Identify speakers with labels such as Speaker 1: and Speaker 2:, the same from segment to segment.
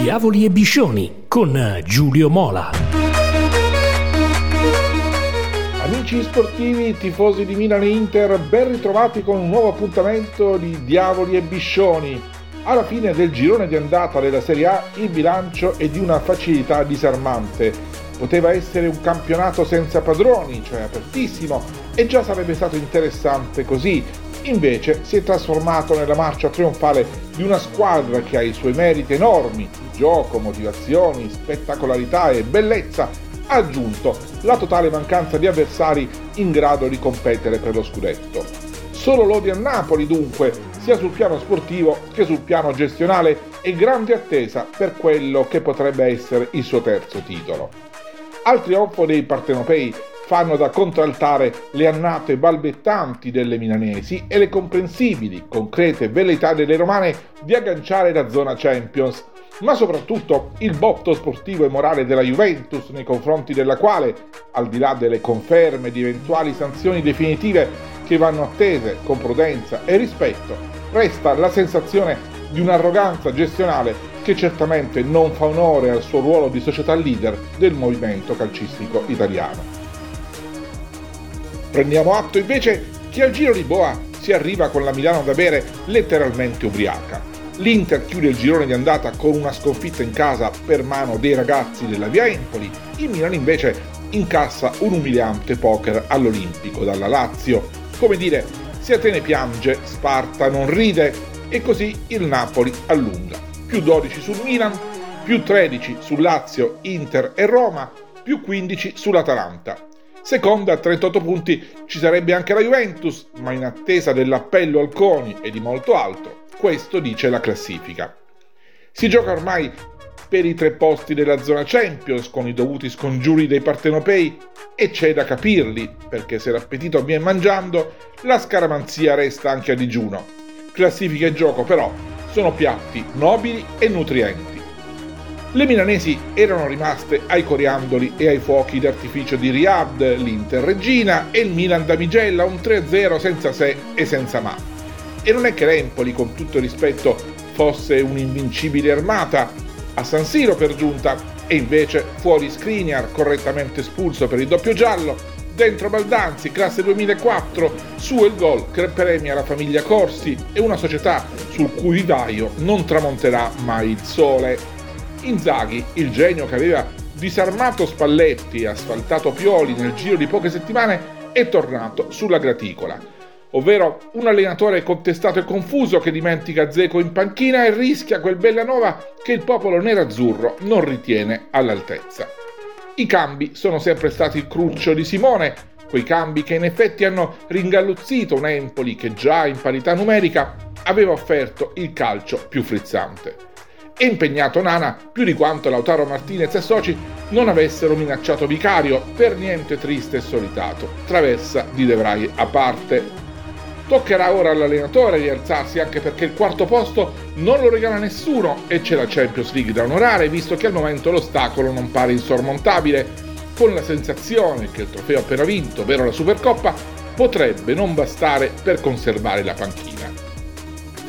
Speaker 1: Diavoli e Biscioni con Giulio Mola.
Speaker 2: Amici sportivi, tifosi di Milan e Inter, ben ritrovati con un nuovo appuntamento di Diavoli e Biscioni. Alla fine del girone di andata della Serie A il bilancio è di una facilità disarmante. Poteva essere un campionato senza padroni, cioè apertissimo, e già sarebbe stato interessante così, invece si è trasformato nella marcia trionfale di una squadra che ha i suoi meriti enormi, gioco, motivazioni, spettacolarità e bellezza, aggiunto la totale mancanza di avversari in grado di competere per lo scudetto. Solo l'odio a Napoli dunque, sia sul piano sportivo che sul piano gestionale, e grande attesa per quello che potrebbe essere il suo terzo titolo. Al trionfo dei partenopei fanno da contraltare le annate balbettanti delle milanesi e le comprensibili, concrete velleità delle romane di agganciare la zona Champions, ma soprattutto il botto sportivo e morale della Juventus nei confronti della quale, al di là delle conferme di eventuali sanzioni definitive che vanno attese con prudenza e rispetto, resta la sensazione di un'arroganza gestionale che certamente non fa onore al suo ruolo di società leader del movimento calcistico italiano. Prendiamo atto invece che al giro di Boa si arriva con la Milano da bere letteralmente ubriaca. L'Inter chiude il girone di andata con una sconfitta in casa per mano dei ragazzi della Via Empoli, il Milan invece incassa un umiliante poker all'Olimpico dalla Lazio. Come dire, se Atene piange, Sparta non ride e così il Napoli allunga. Più 12 sul Milan, più 13 su Lazio, Inter e Roma, più 15 sull'Atalanta. Seconda a 38 punti ci sarebbe anche la Juventus, ma in attesa dell'appello al CONI e di molto altro. Questo dice la classifica. Si gioca ormai per i tre posti della zona Champions con i dovuti scongiuri dei partenopei e c'è da capirli, perché se l'appetito viene mangiando, la scaramanzia resta anche a digiuno. Classifica e gioco però sono piatti nobili e nutrienti. Le milanesi erano rimaste ai coriandoli e ai fuochi d'artificio di Riyadh, l'Inter Regina e il Milan Damigella, un 3-0 senza se e senza ma. E non è che l'Empoli, con tutto rispetto, fosse un'invincibile armata, a San Siro per giunta, e invece fuori Skriniar, correttamente espulso per il doppio giallo, dentro Baldanzi, classe 2004, su il gol che premia la famiglia Corsi e una società sul cui vivaio non tramonterà mai il sole. Inzaghi, il genio che aveva disarmato Spalletti e asfaltato Pioli nel giro di poche settimane, è tornato sulla graticola, ovvero un allenatore contestato e confuso che dimentica Zeco in panchina e rischia quel Bellanova che il popolo nerazzurro non ritiene all'altezza. I cambi sono sempre stati il cruccio di Simone, quei cambi che in effetti hanno ringalluzzito un Empoli che già in parità numerica aveva offerto il calcio più frizzante e impegnato Nana più di quanto Lautaro Martinez e soci non avessero minacciato Vicario, per niente triste e solitato, traversa di De Vrij a parte. Toccherà ora all'allenatore rialzarsi anche perché il quarto posto non lo regala nessuno e c'è la Champions League da onorare visto che al momento l'ostacolo non pare insormontabile, con la sensazione che il trofeo appena vinto, ovvero la Supercoppa, potrebbe non bastare per conservare la panchina.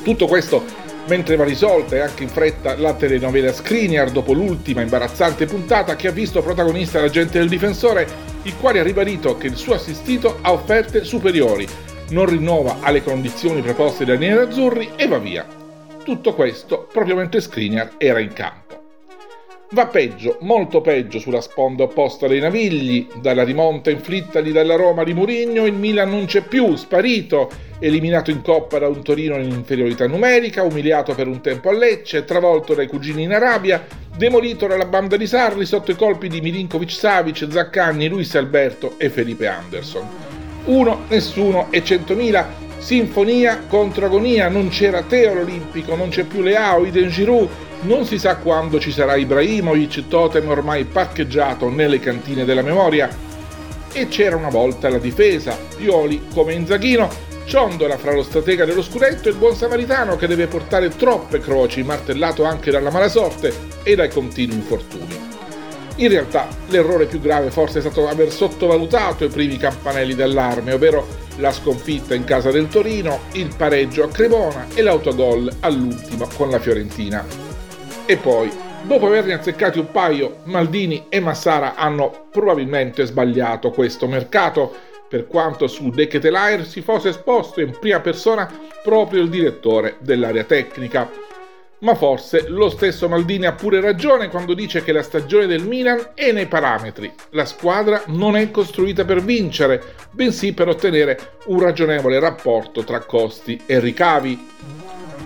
Speaker 2: Tutto questo mentre va risolta e anche in fretta la telenovela Screener dopo l'ultima imbarazzante puntata che ha visto protagonista l'agente del difensore, il quale ha ribadito che il suo assistito ha offerte superiori, non rinnova alle condizioni proposte dai nerazzurri e va via. Tutto questo proprio mentre Screener era in campo. Va peggio, molto peggio sulla sponda opposta dei Navigli, dalla rimonta inflittagli dalla Roma di Murigno il Milan non c'è più, sparito, eliminato in coppa da un Torino in inferiorità numerica, umiliato per un tempo a Lecce, travolto dai cugini in Arabia, demolito dalla banda di Sarri sotto i colpi di Milinkovic Savic, Zaccagni, Luis Alberto e Felipe Anderson. Uno, nessuno e centomila, sinfonia contro agonia, non c'era Teo l'Olimpico, non c'è più Leao, Iden Giroud, non si sa quando ci sarà Ibrahimovic, totem ormai parcheggiato nelle cantine della memoria. E c'era una volta la difesa, Pioli come Inzaghino, ciondola fra lo stratega dello scudetto e il buon samaritano che deve portare troppe croci, martellato anche dalla mala sorte e dai continui infortuni. In realtà l'errore più grave forse è stato aver sottovalutato i primi campanelli d'allarme, ovvero la sconfitta in casa del Torino, il pareggio a Cremona e l'autogol all'ultimo con la Fiorentina. E poi Dopo averne azzeccati un paio, Maldini e Massara hanno probabilmente sbagliato questo mercato, per quanto su Decatelair si fosse esposto in prima persona proprio il direttore dell'area tecnica. Ma forse lo stesso Maldini ha pure ragione quando dice che la stagione del Milan è nei parametri. La squadra non è costruita per vincere, bensì per ottenere un ragionevole rapporto tra costi e ricavi.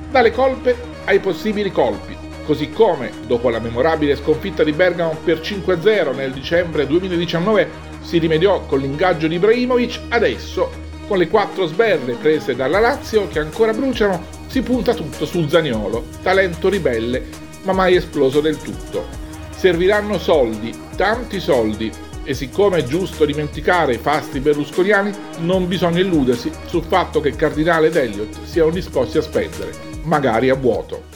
Speaker 2: Dalle colpe ai possibili colpi, così come dopo la memorabile sconfitta di Bergamo per 5-0 nel dicembre 2019 si rimediò con l'ingaggio di Ibrahimovic, adesso con le quattro sberle prese dalla Lazio che ancora bruciano si punta tutto su Zaniolo, talento ribelle ma mai esploso del tutto. Serviranno soldi, tanti soldi, e siccome è giusto dimenticare i fasti berlusconiani, non bisogna illudersi sul fatto che Cardinale ed Elliott siano disposti a spendere, magari a vuoto.